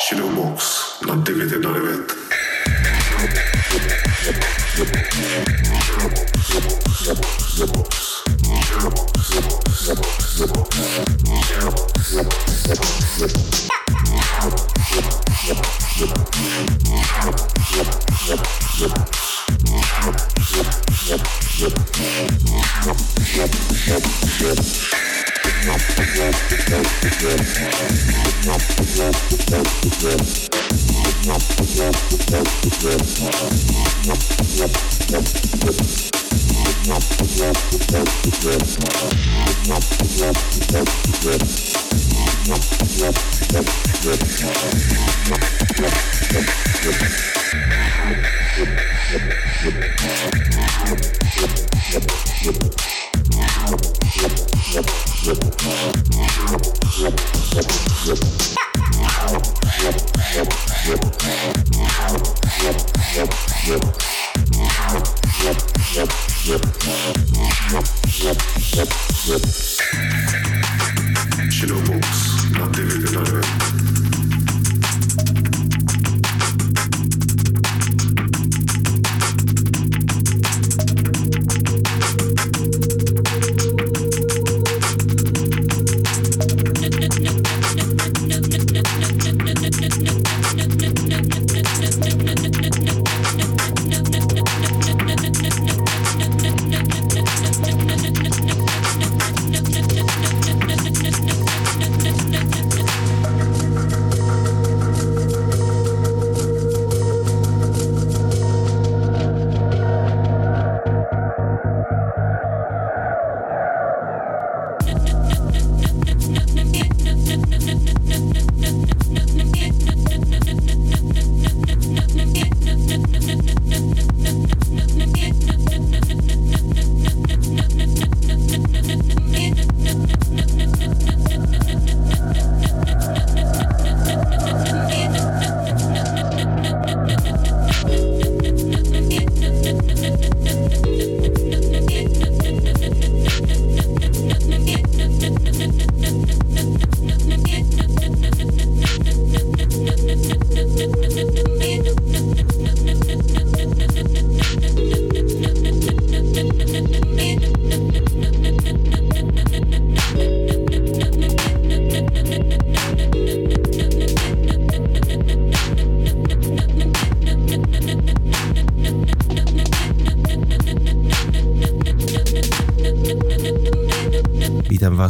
Shadowbox на DVD на ревет. Yeah. Thank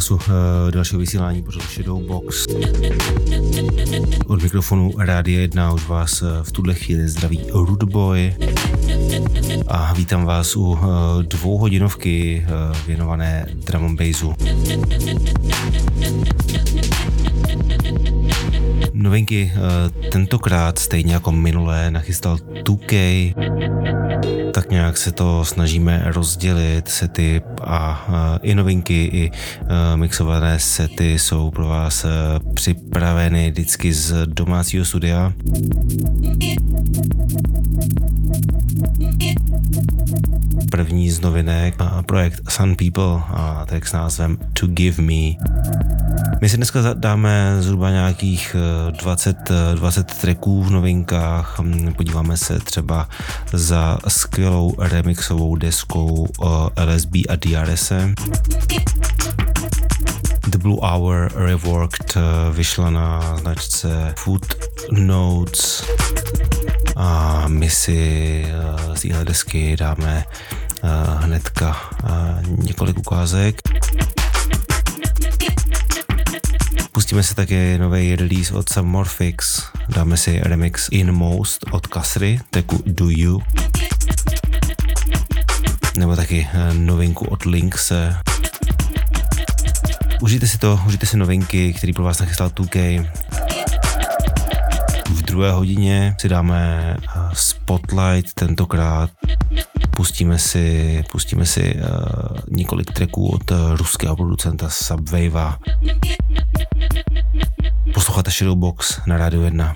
Vítám vás u uh, dalšího vysílání pořadu Shadowbox. Od mikrofonu Rádia 1 už vás uh, v tuhle chvíli zdraví Rudboy a vítám vás u uh, dvouhodinovky uh, věnované drum bassu. Novinky uh, tentokrát stejně jako minulé nachystal 2K, tak nějak se to snažíme rozdělit, sety a uh, i novinky, i uh, mixované sety jsou pro vás připraveny vždycky z domácího studia. První z novinek a projekt Sun People a tak s názvem To Give Me. My si dneska dáme zhruba nějakých 20, 20 tracků v novinkách. Podíváme se třeba za skvělou remixovou deskou LSB a DRS. The Blue Hour Reworked vyšla na značce Footnotes a my si z téhle desky dáme hnedka několik ukázek. Pustíme si také nový release od Submorphix, dáme si remix In Most od Kasry, teku Do You, nebo taky novinku od Linkse. Užijte si to, užijte si novinky, který pro vás nachystal 2K. V druhé hodině si dáme Spotlight tentokrát. Pustíme si, pustíme si uh, několik tracků od uh, ruského producenta Subwavea. Posloucháte Shadowbox na Rádiu 1.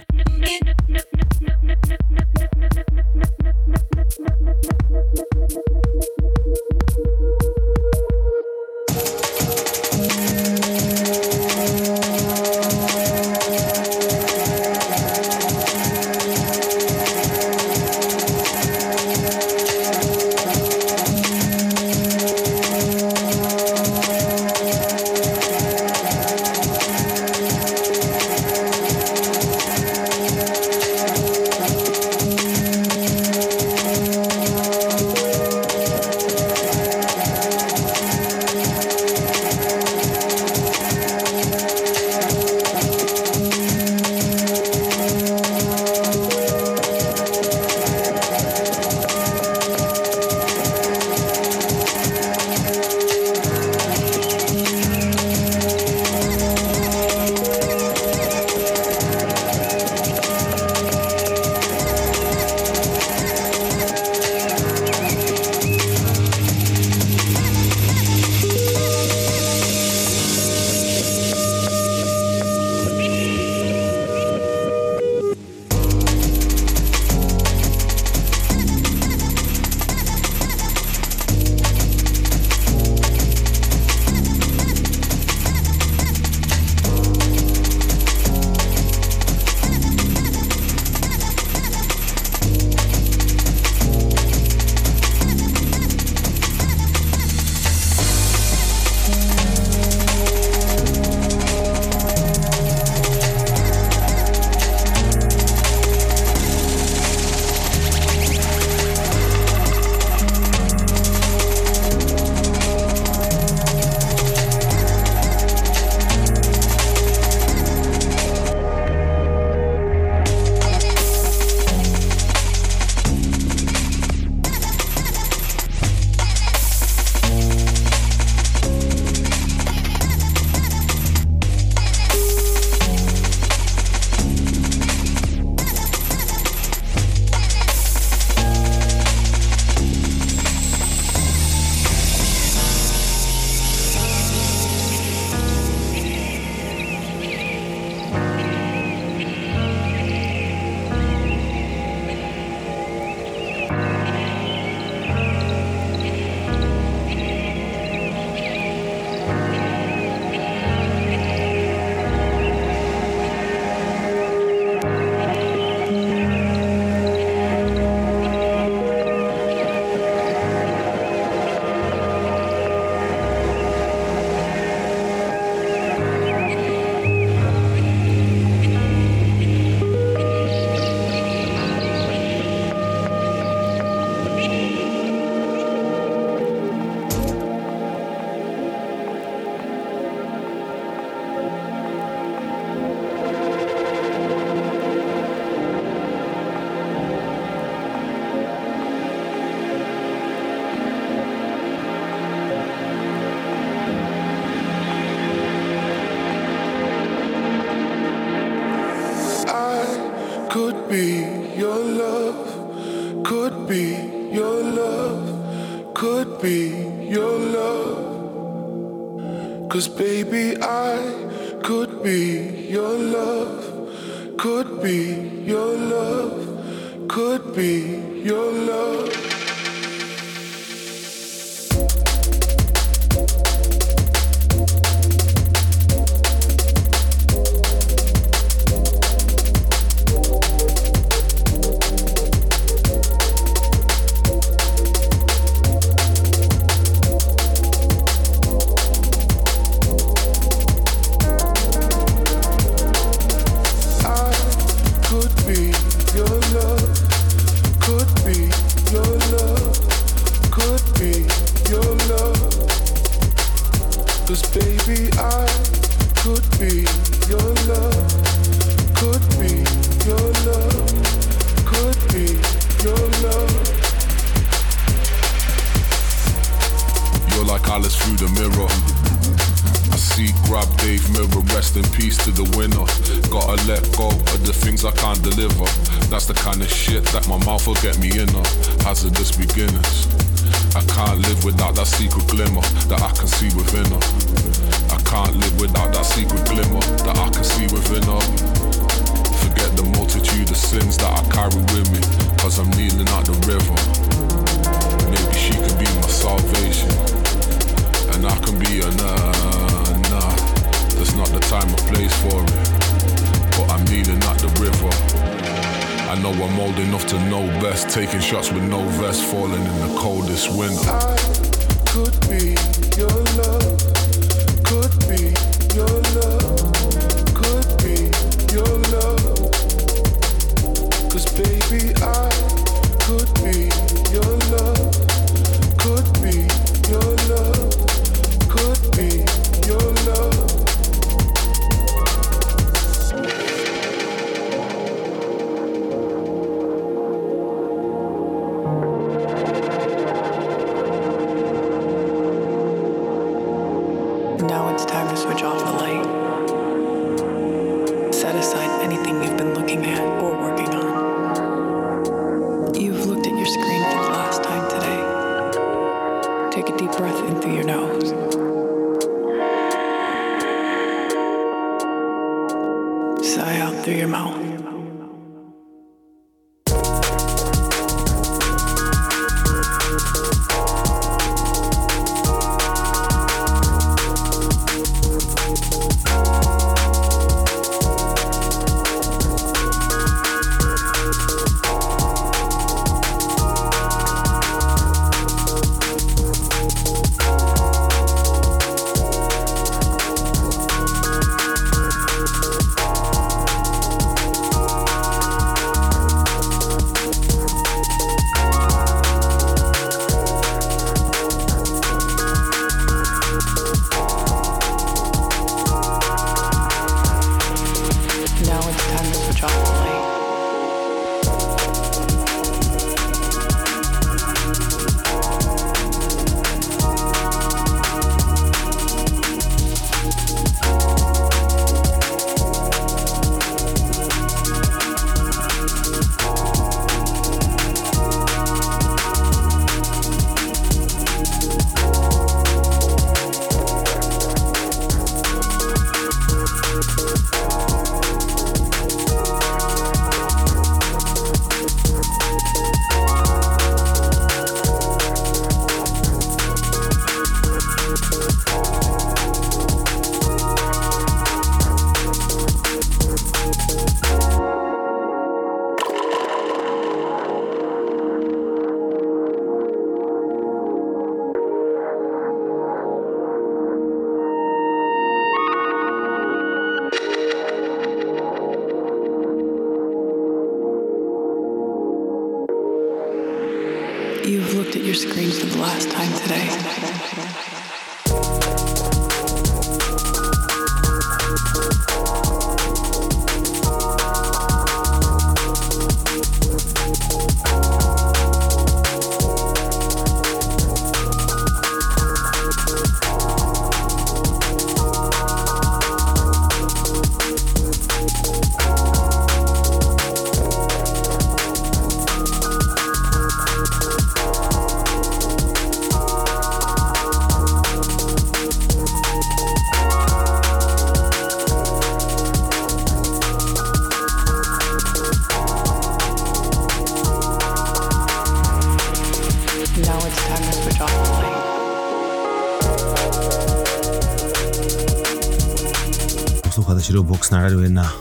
posloucháte Shadowbox na Radio 1.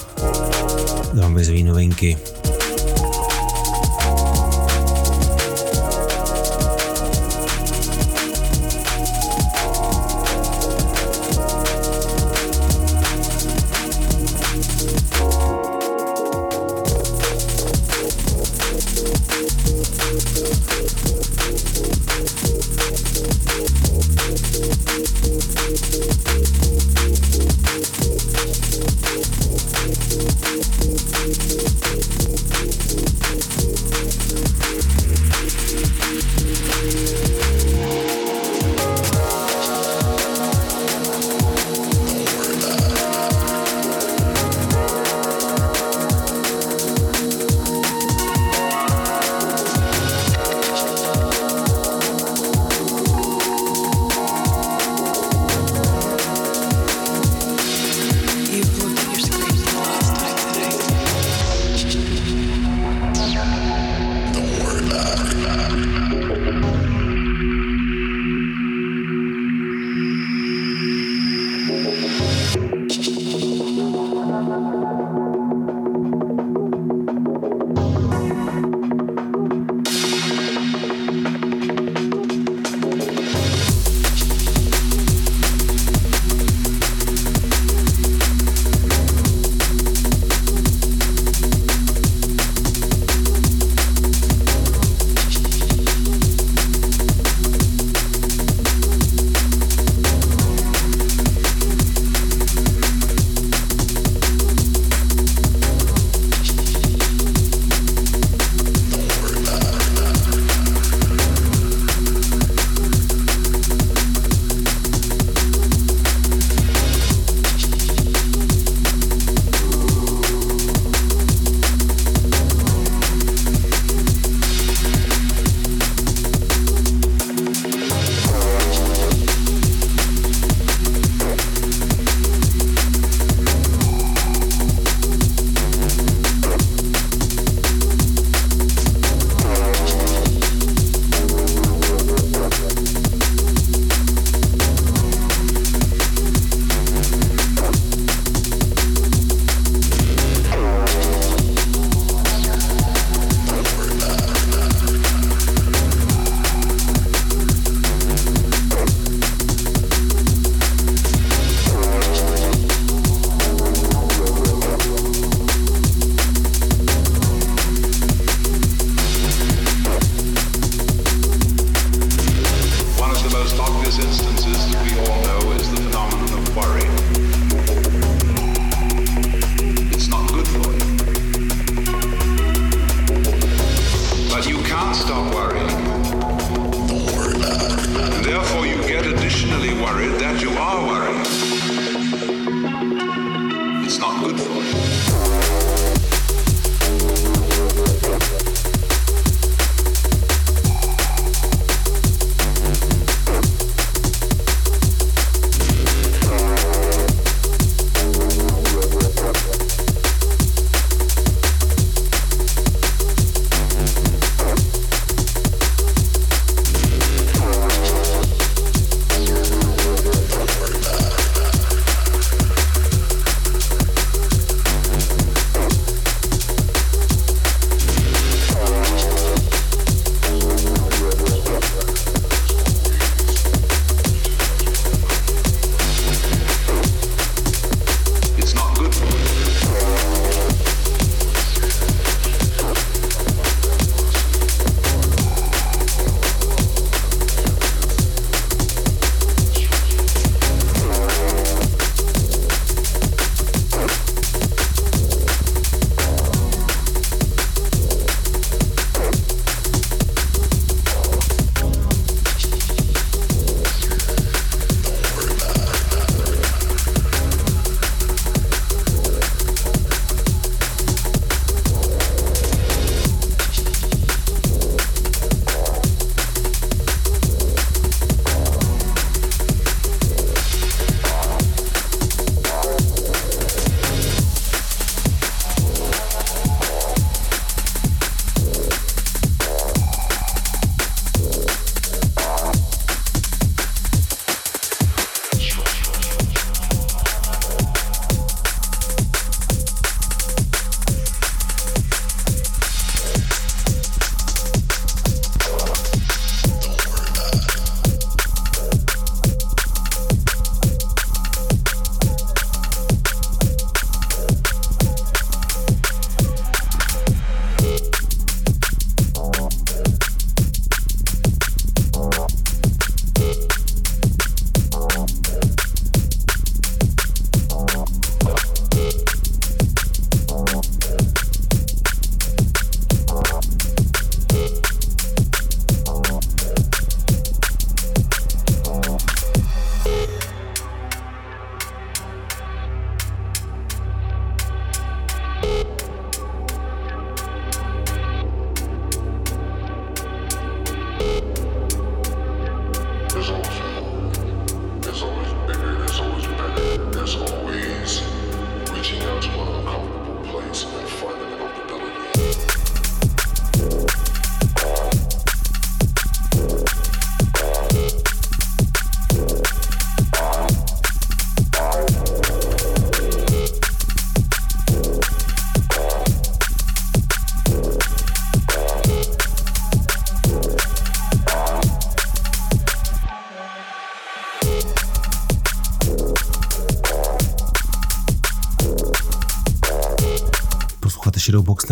Dám vyzví novinky.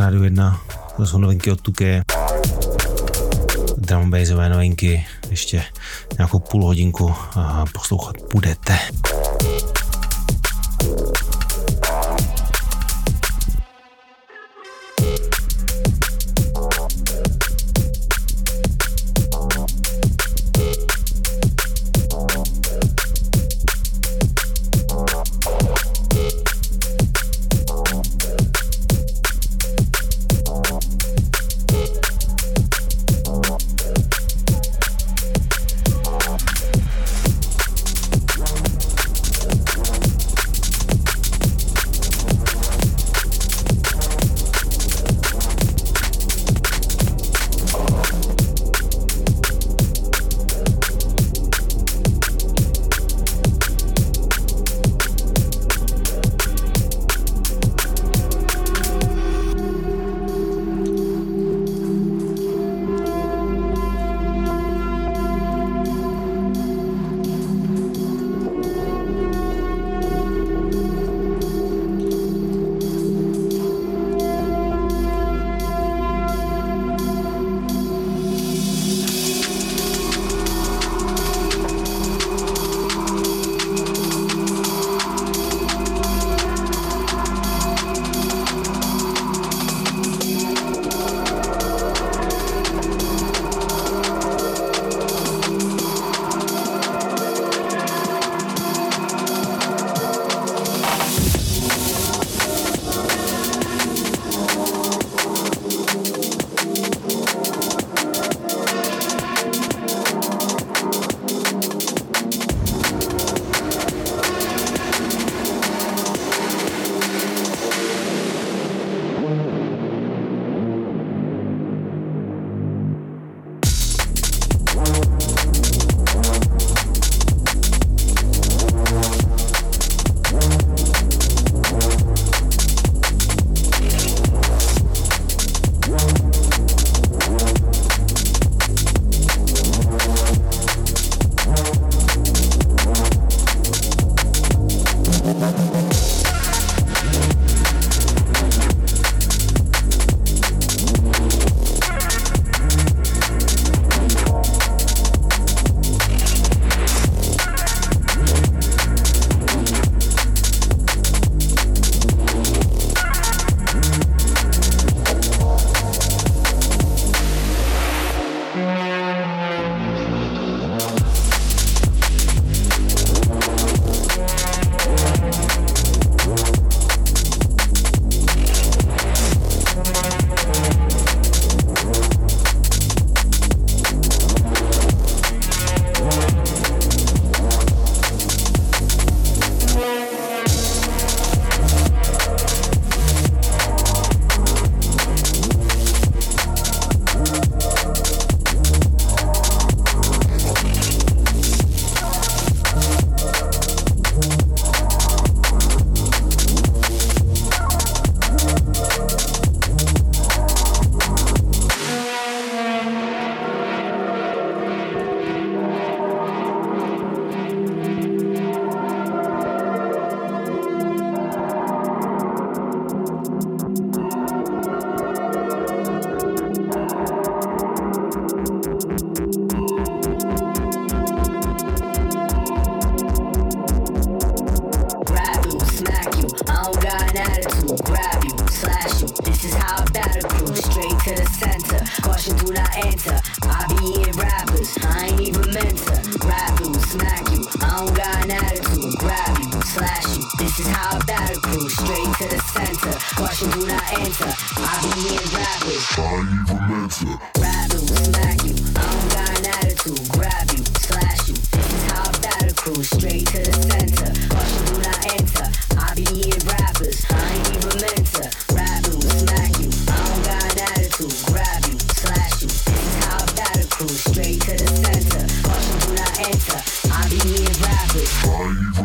Radio 1, to jsou novinky od Tuke. Drum bassové novinky, ještě nějakou půl hodinku poslouchat budete. Live.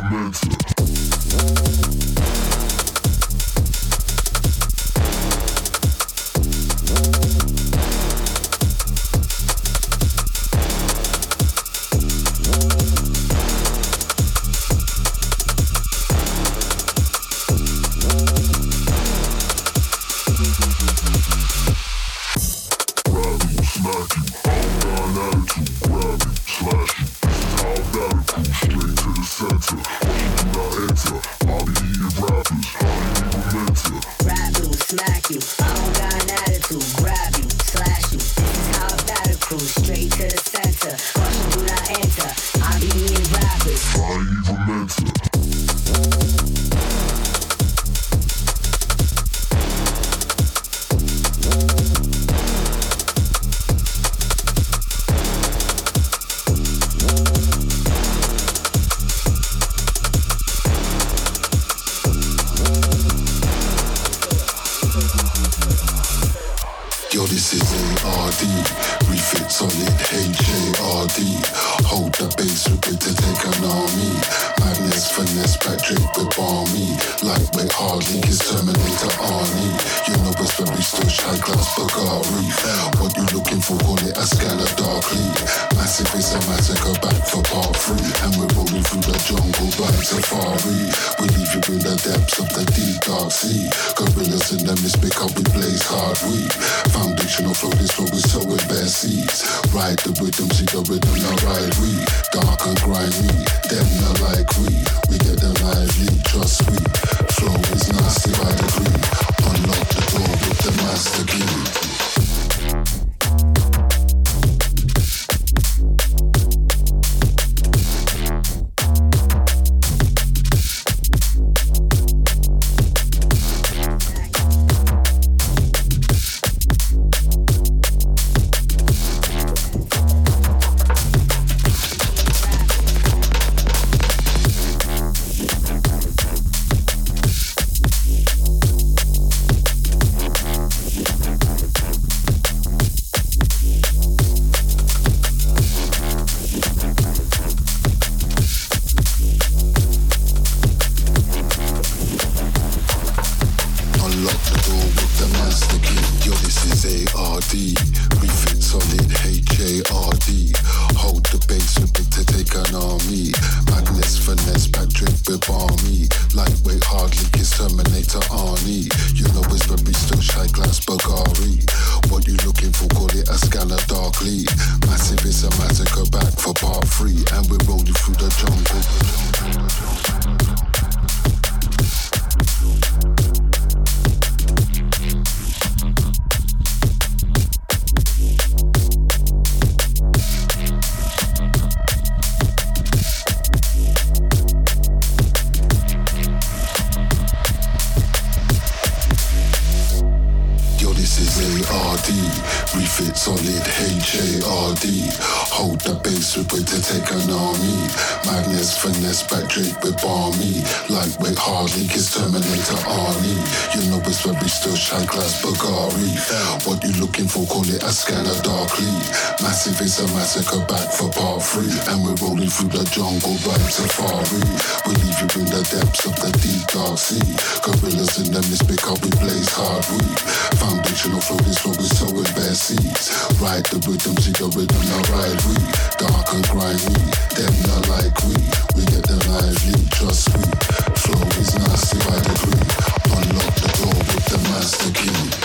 base with to take an army. Madness, finesse, backdrape with balmy. Lightweight Harley, kiss Terminator Arnie. You know it's very still shine class Bulgari. What you looking for, call it a scanner darkly. Massive is a massacre back for part three. And we're rolling through the jungle right safari. We leave you in the depths of the deep dark sea. Gorillas in the mist because we blaze hard weed. Foundational flow, this what we sow with bare seeds. Ride the rhythm, see the rhythm, now ride weed dark and grimy. Not like we, we get the lively, trust we. Flow is nasty by. Unlock the door with the master key.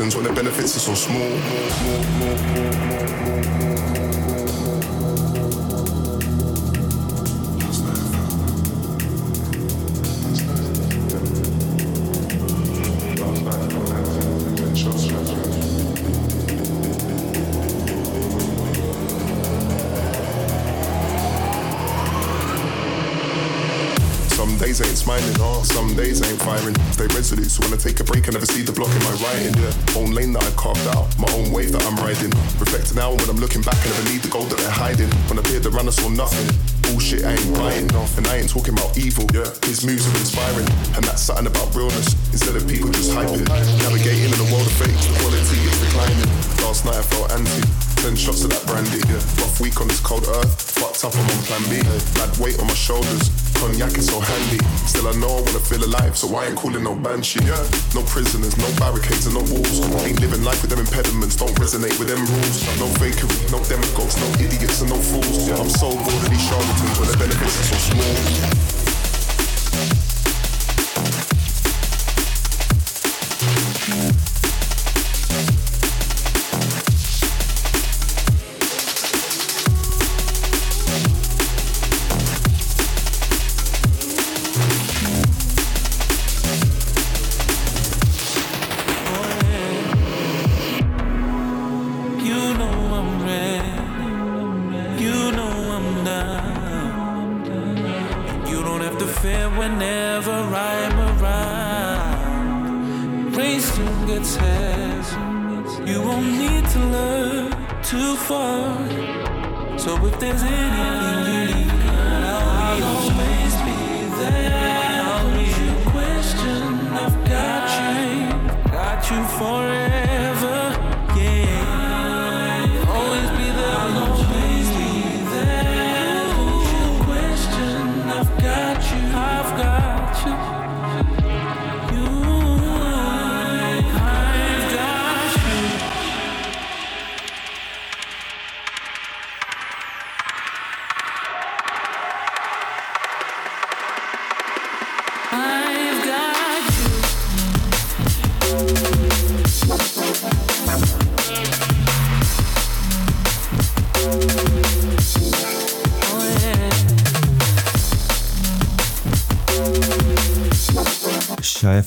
when the benefits are so small. So when I take a break, I never see the block in my writing. Yeah. Own lane that I carved out, my own wave that I'm riding. Reflecting now when I'm looking back, I never need the gold that they're hiding. When I peered around, I saw nothing. Bullshit, I ain't buying. And I ain't talking about evil, yeah. His moves are inspiring. And that's something about realness, instead of people just hyping. Navigating in a world of fakes, the quality is declining. Last night I felt anti. Ten shots of that brandy. Yeah. Rough week on this cold earth. Fucked up, I'm on plan B. Bad weight on my shoulders. Cognac is so handy. Still, I know I wanna feel alive, so I ain't calling no banshee. Yeah. No prisoners, no barricades, and no walls. Ain't living life with them impediments. Don't resonate with them rules. No fakery, no demagogues, no idiots, and no fools. I'm so bored of these charlatans when the benefits are so small.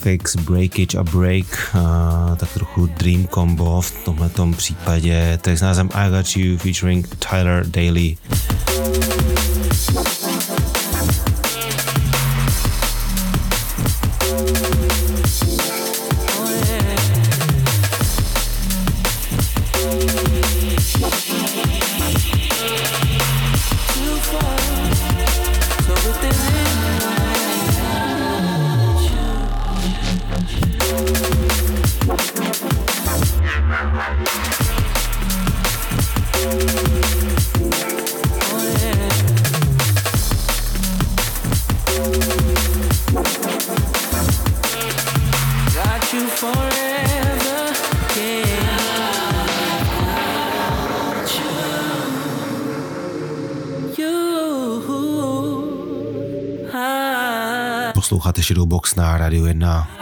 Cakes, Breakage a Break, a tak trochu Dream Combo v tomhle případě, tak s názvem I Got You featuring Tyler Daly. Shadow Box na Radio 1.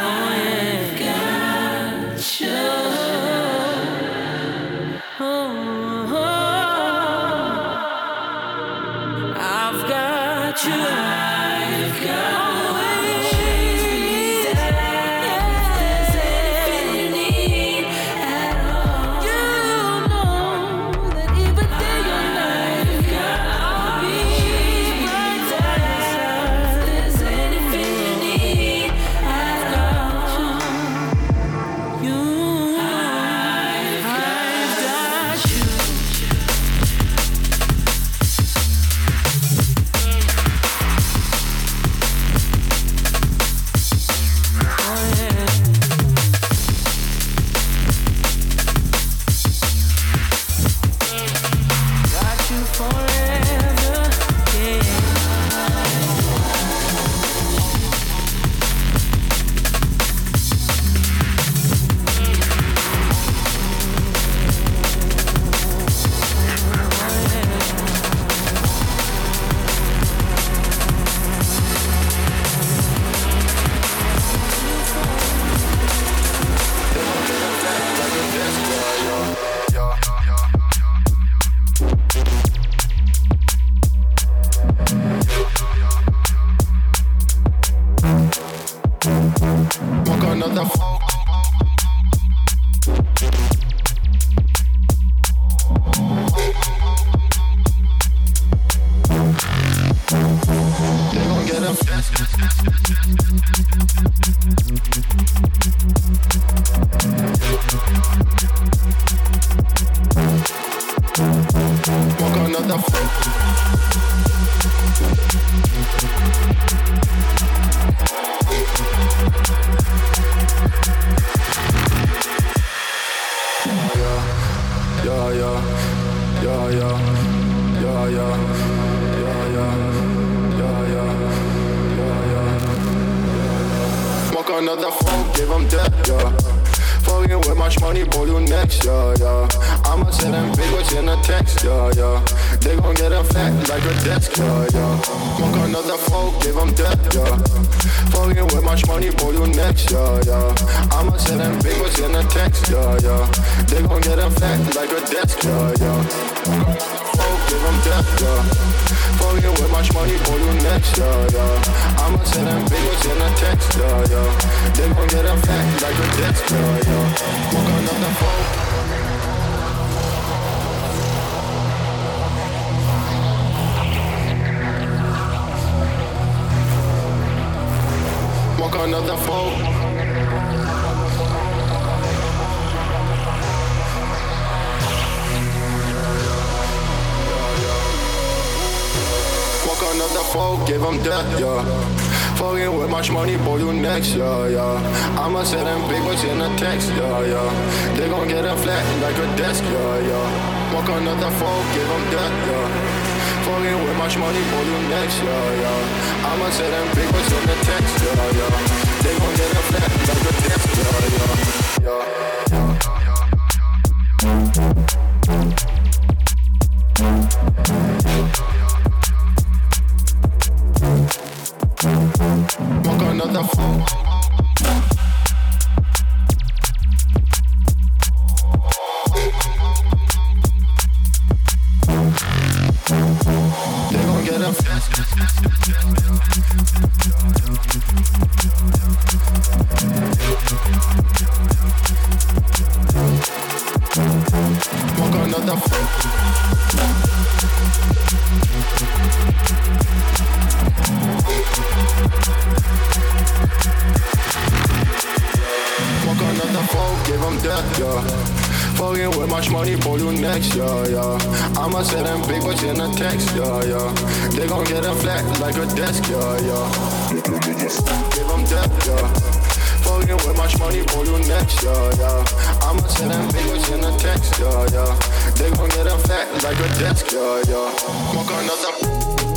desk, yeah, yeah. Give them death, yeah. Fucking with much money, you next, yeah, yeah. I'ma send them videos in text, yeah, yeah. They gon' get a fat like a desk, yeah, yeah. Another.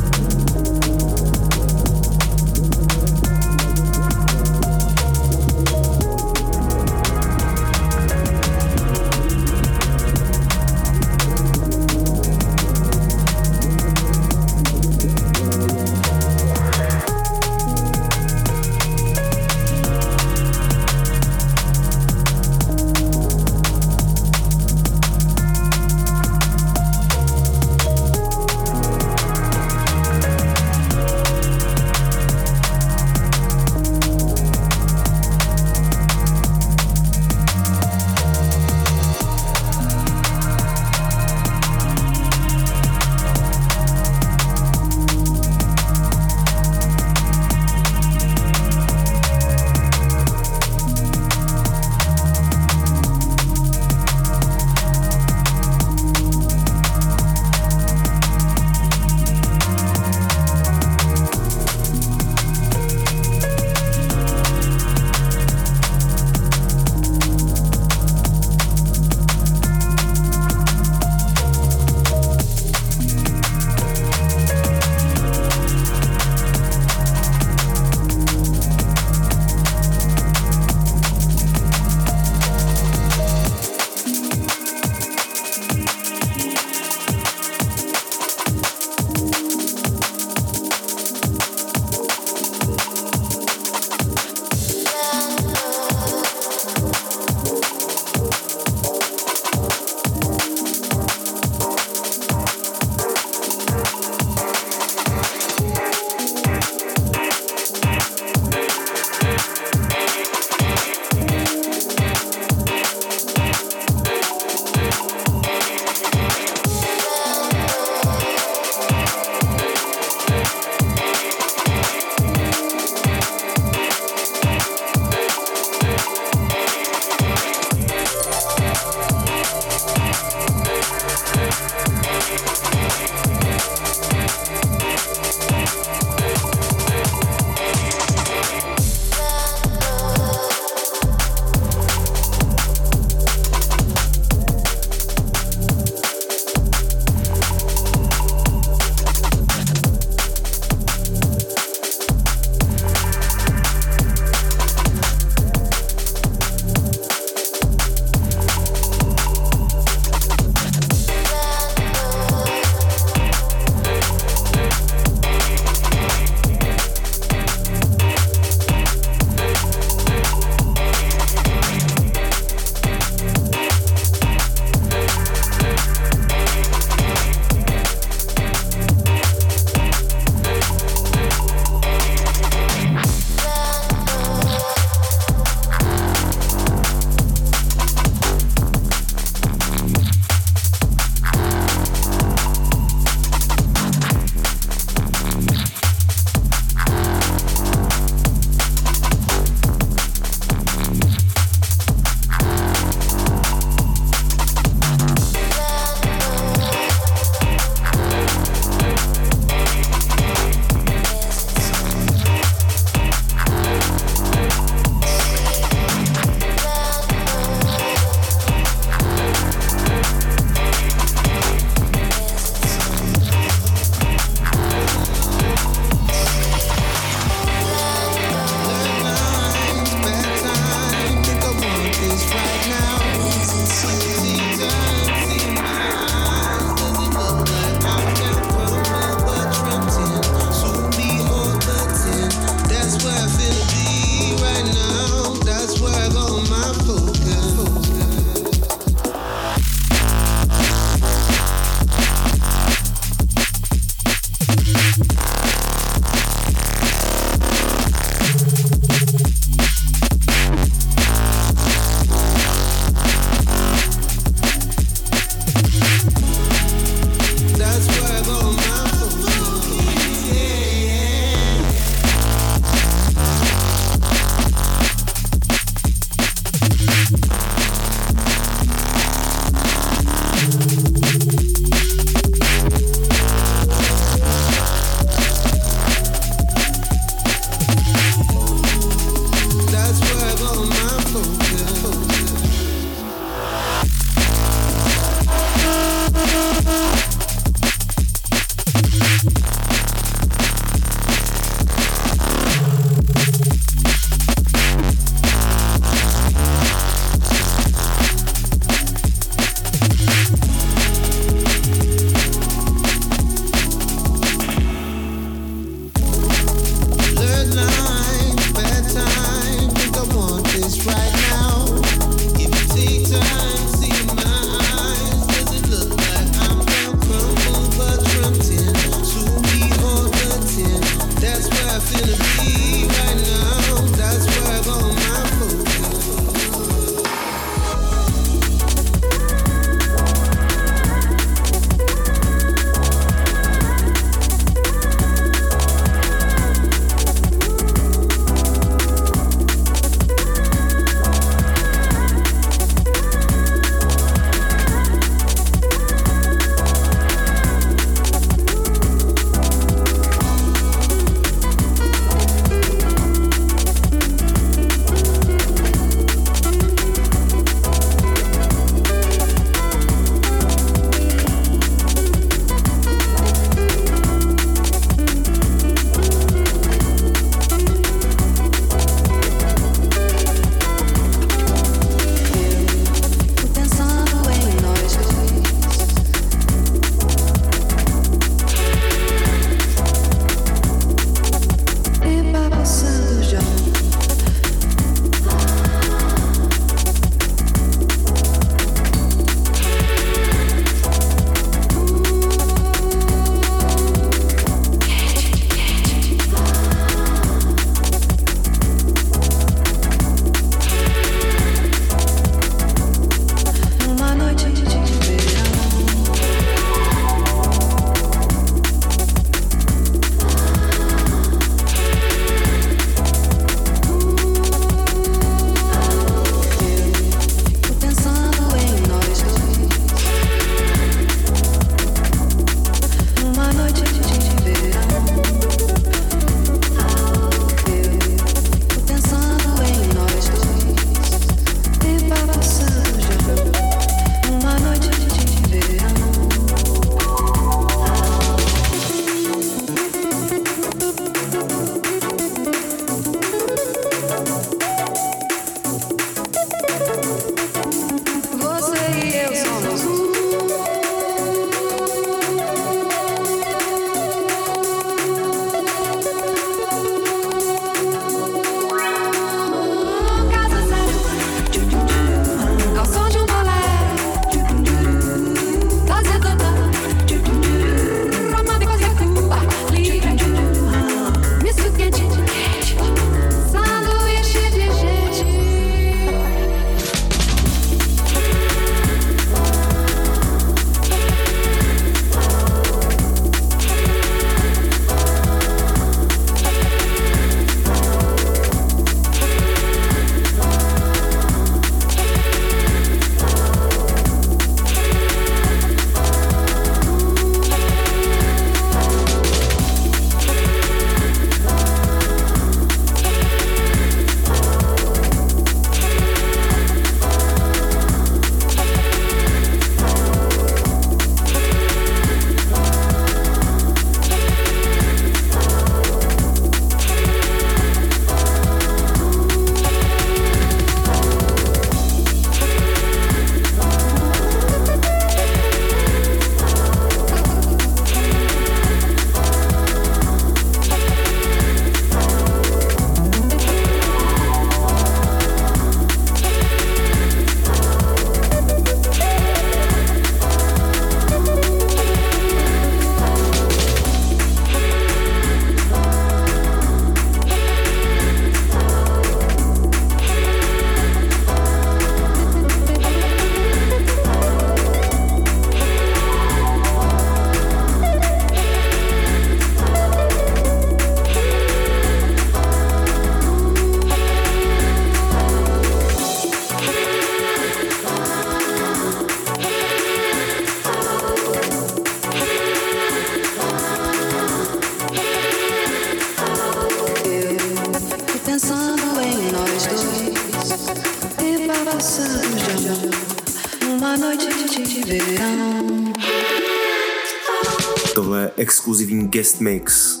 Guest mix.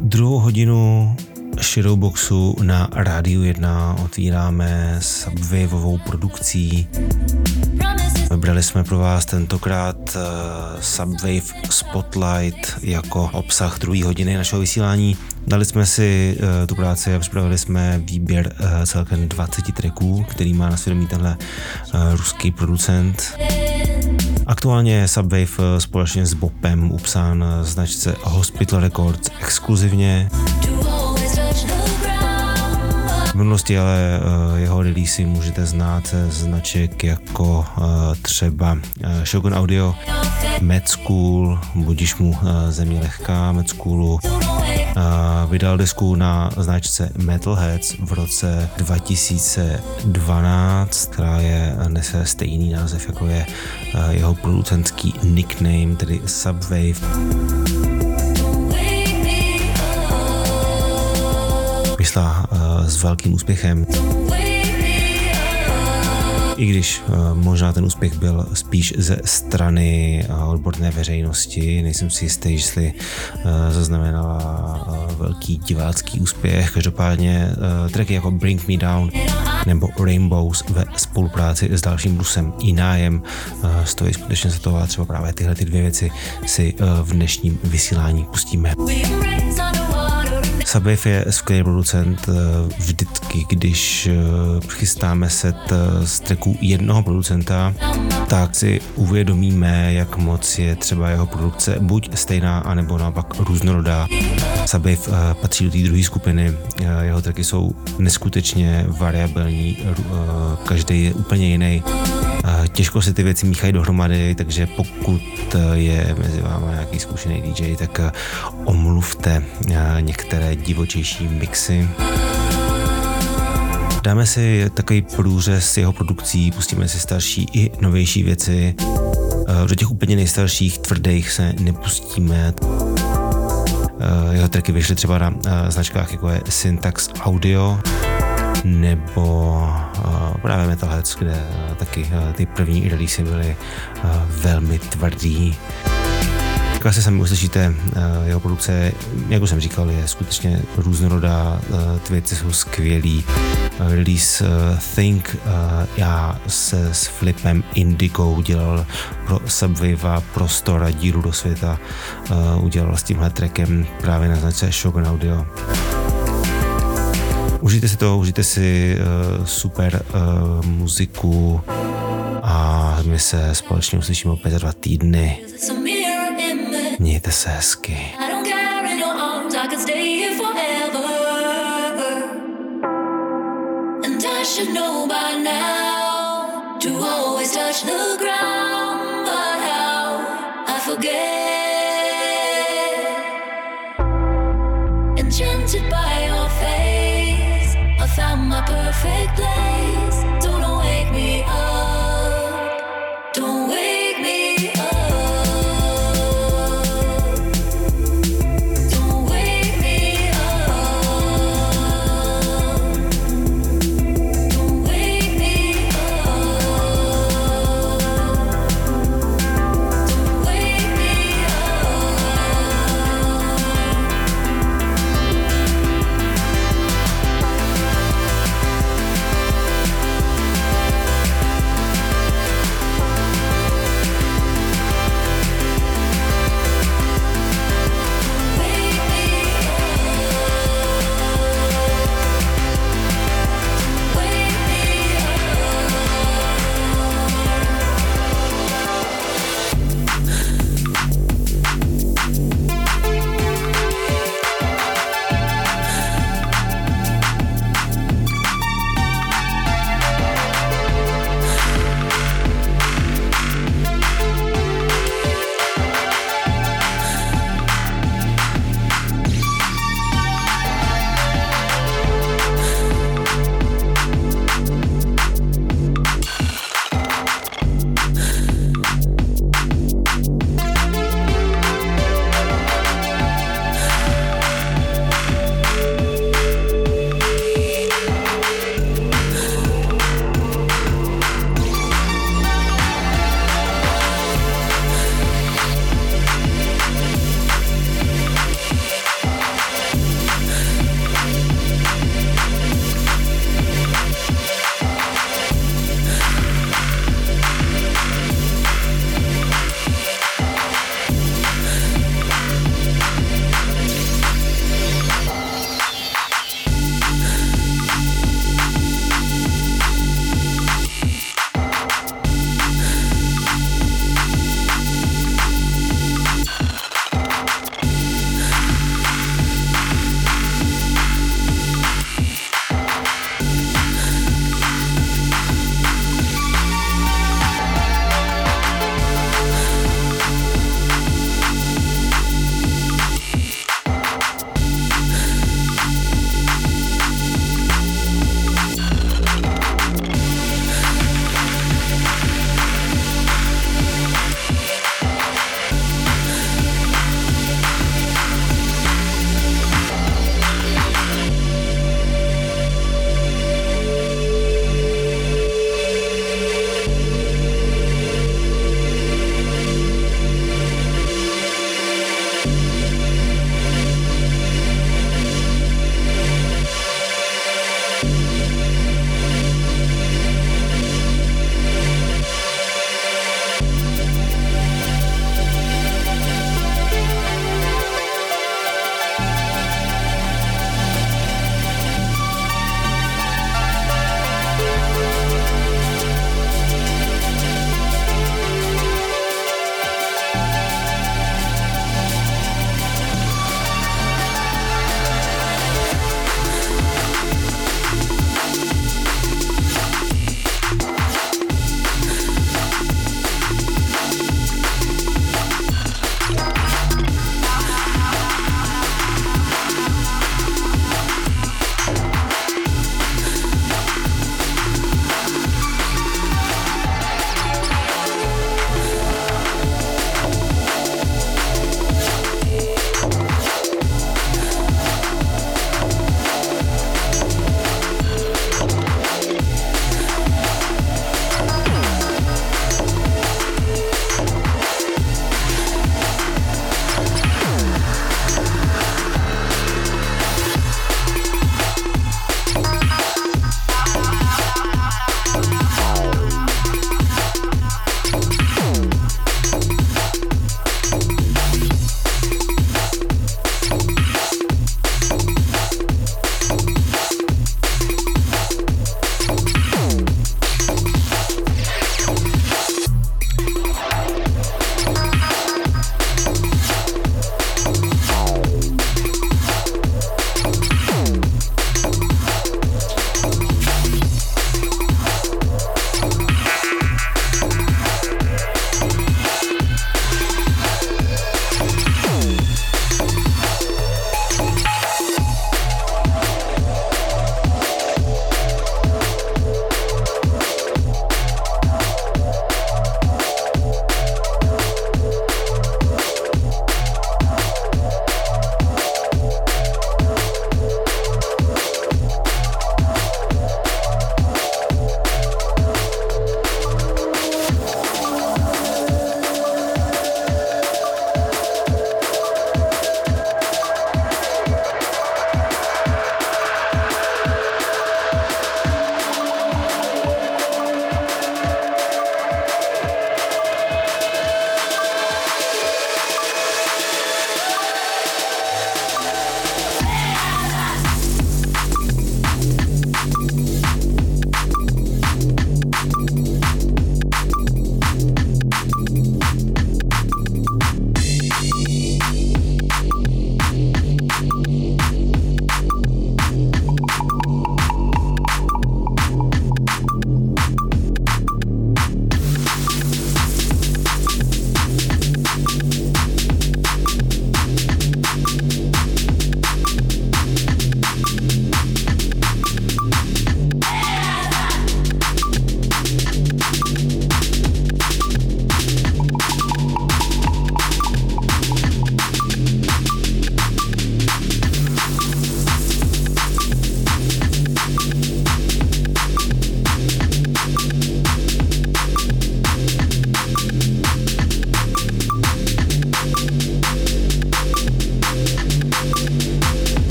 Druhou hodinu Shadowboxu na Rádiu 1 otvíráme subwaveovou produkcí Vybrali jsme pro vás tentokrát uh, Subwave Spotlight jako obsah druhé hodiny našeho vysílání. Dali jsme si uh, tu práci a připravili jsme výběr uh, celkem 20 tracků, který má na svědomí tenhle ruský producent. Aktuálně je Subwave společně s Bopem upsán značce Hospital Records exkluzivně minulosti ale uh, jeho releasy můžete znát značek jako uh, třeba Shogun Audio, Med School, budíš mu země lehká Med Schoolu, vydal desku na značce Metalheads v roce 2012, která je nese stejný název, jako je jeho producentský nickname, tedy Subwave. Vyšla uh, s velkým úspěchem. I když uh, možná ten úspěch byl spíš ze strany uh, odborné veřejnosti, nejsem si jistý, jestli zaznamenala velký divácký úspěch. Každopádně tracky jako Bring Me Down nebo Rainbows ve spolupráci s dalším Rusem i nájem stojí skutečně za to a třeba právě tyhle ty dvě věci si v dnešním vysílání pustíme. Subwave je skvělý producent eh, vždycky, když eh, chystáme set eh, z tracků jednoho producenta, tak si uvědomíme, jak moc je třeba jeho produkce buď stejná, anebo naopak různorodá. Subwave patří do té druhé skupiny, jeho tracky jsou neskutečně variabilní, každý je úplně jiný těžko se ty věci míchají dohromady, takže pokud je mezi vámi nějaký zkušený DJ, tak omluvte některé divočejší mixy. Dáme si takový průřez jeho produkcí, pustíme si starší i novější věci. Do těch úplně nejstarších tvrdých se nepustíme. Jeho tracky vyšly třeba na značkách jako je Syntax Audio, nebo právě Metalheads, kde taky ty první releasy byly velmi tvrdý. Asi sami uslyšíte, jeho produkce, jak už jsem říkal, je skutečně různorodá, ty věci jsou skvělý. Release Think já se s Flipem Indigo udělal pro Subwave prostor a díru do světa udělal s tímhle trackem právě na značce Shogun Audio. Užijte si to, užijte si super muziku a my se společně uslyšíme opět za dva týdny. Need this escape. I don't care in your arms, I could stay here forever. And I should know by now to always touch the ground. But how I forget. Enchanted by your face, I found my perfect place.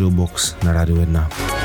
Cereal Box na Radio Edna.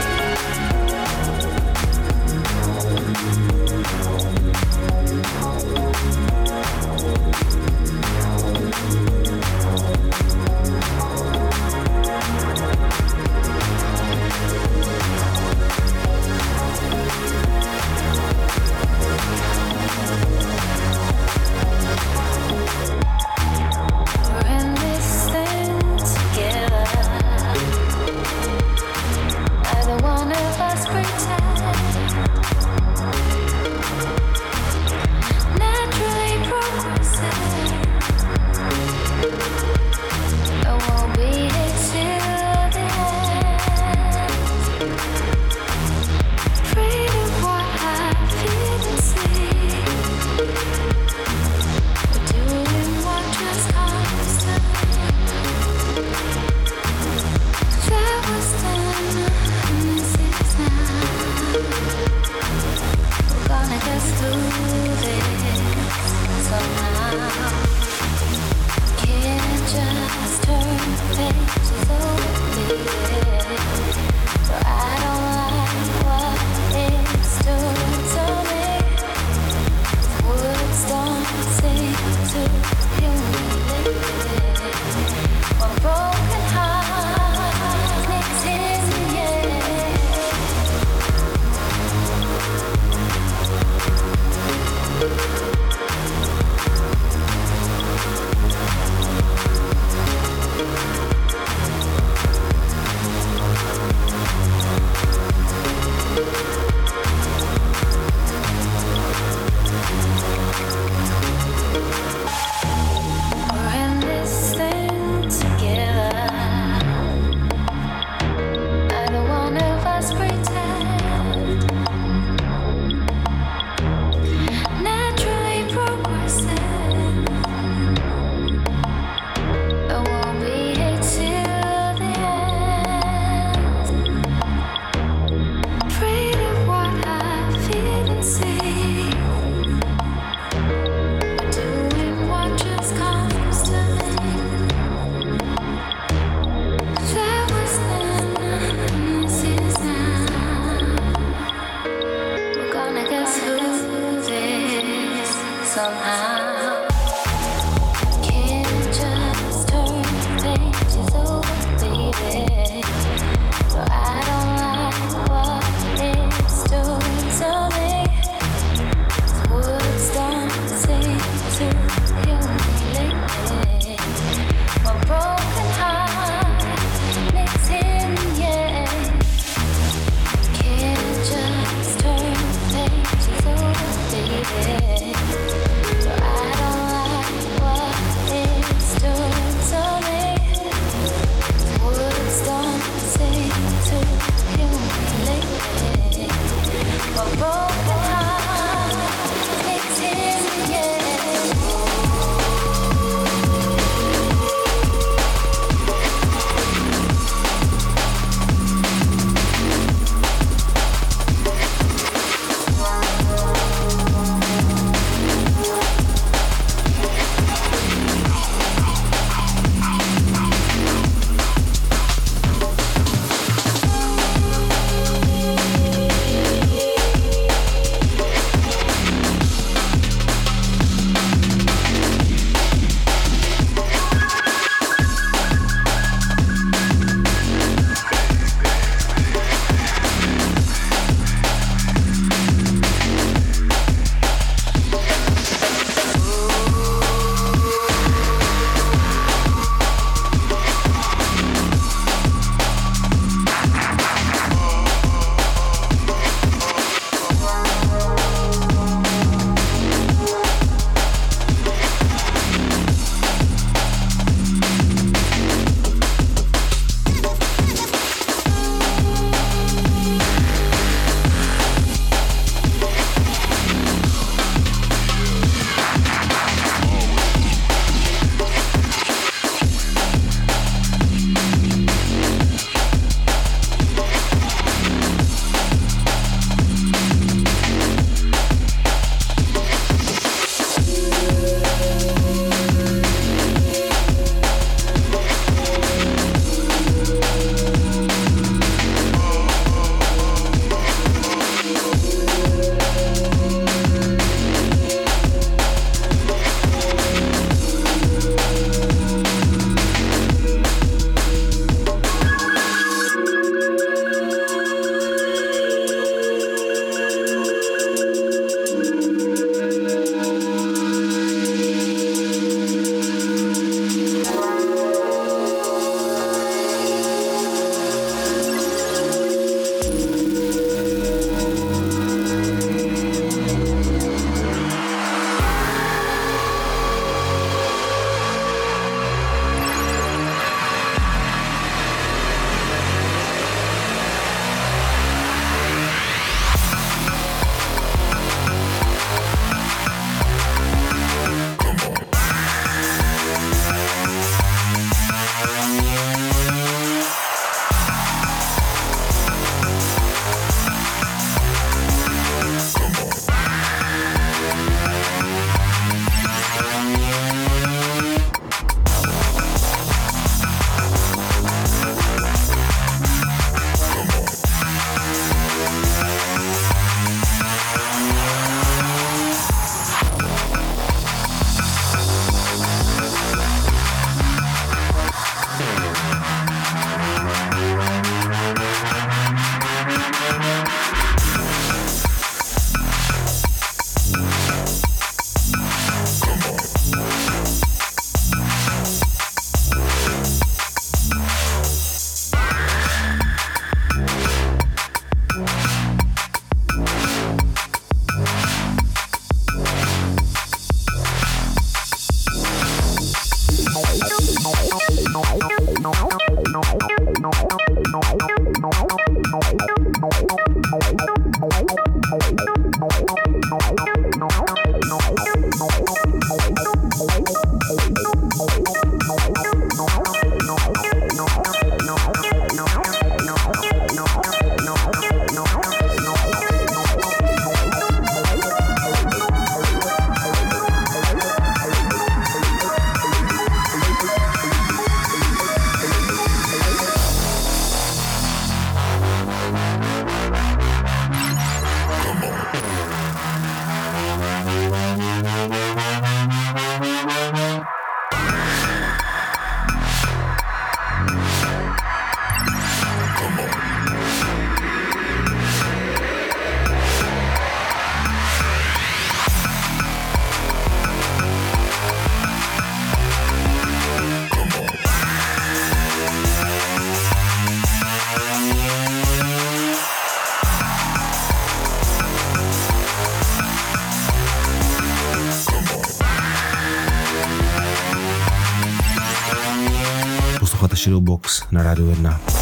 Na Rádiu 1.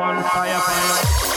on fire, fire.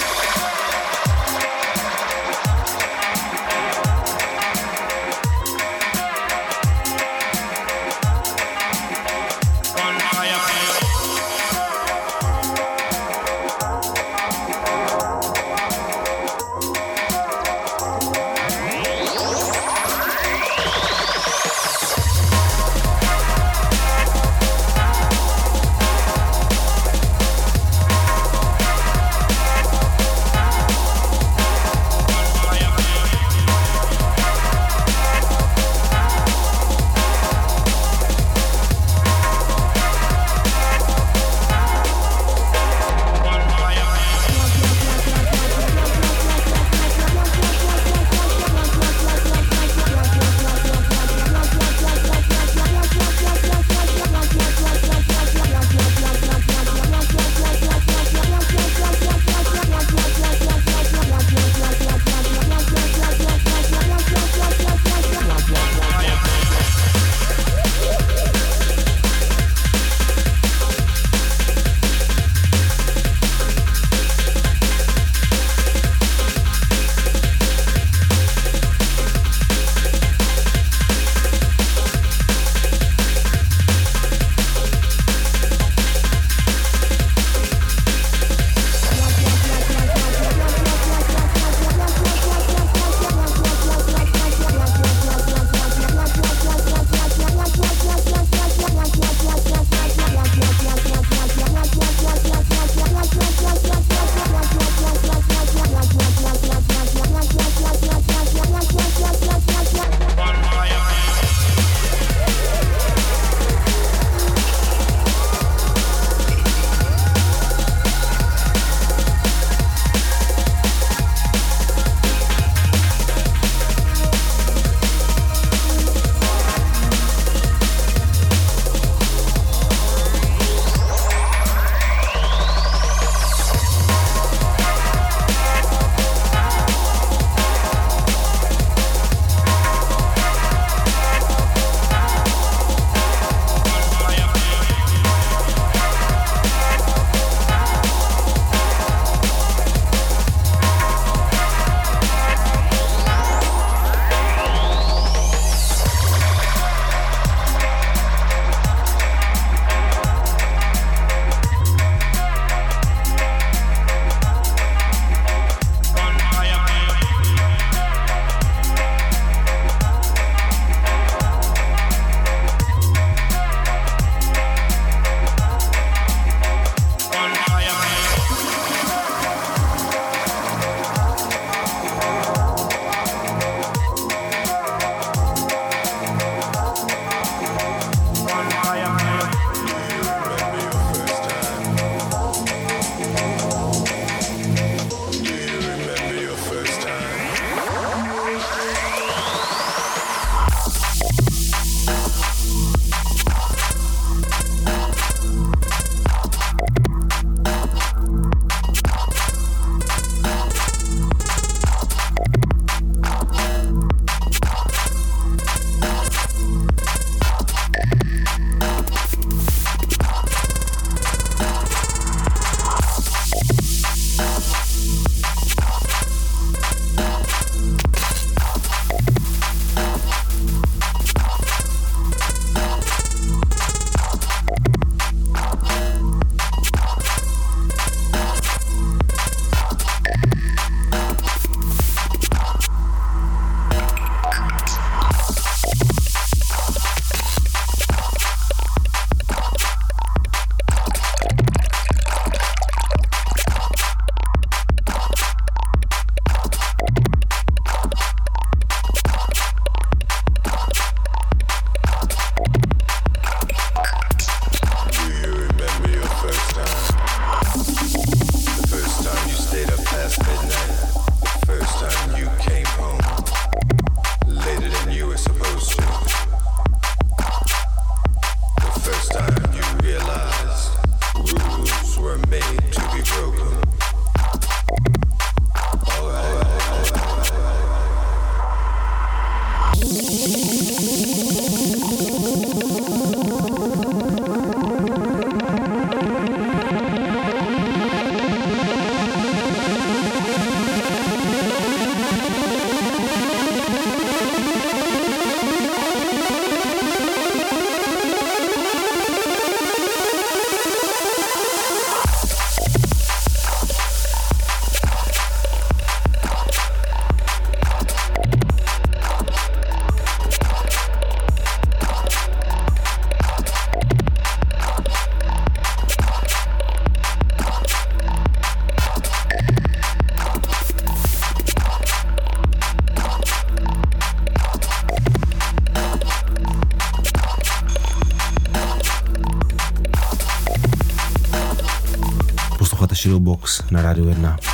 Talks na Radio 1.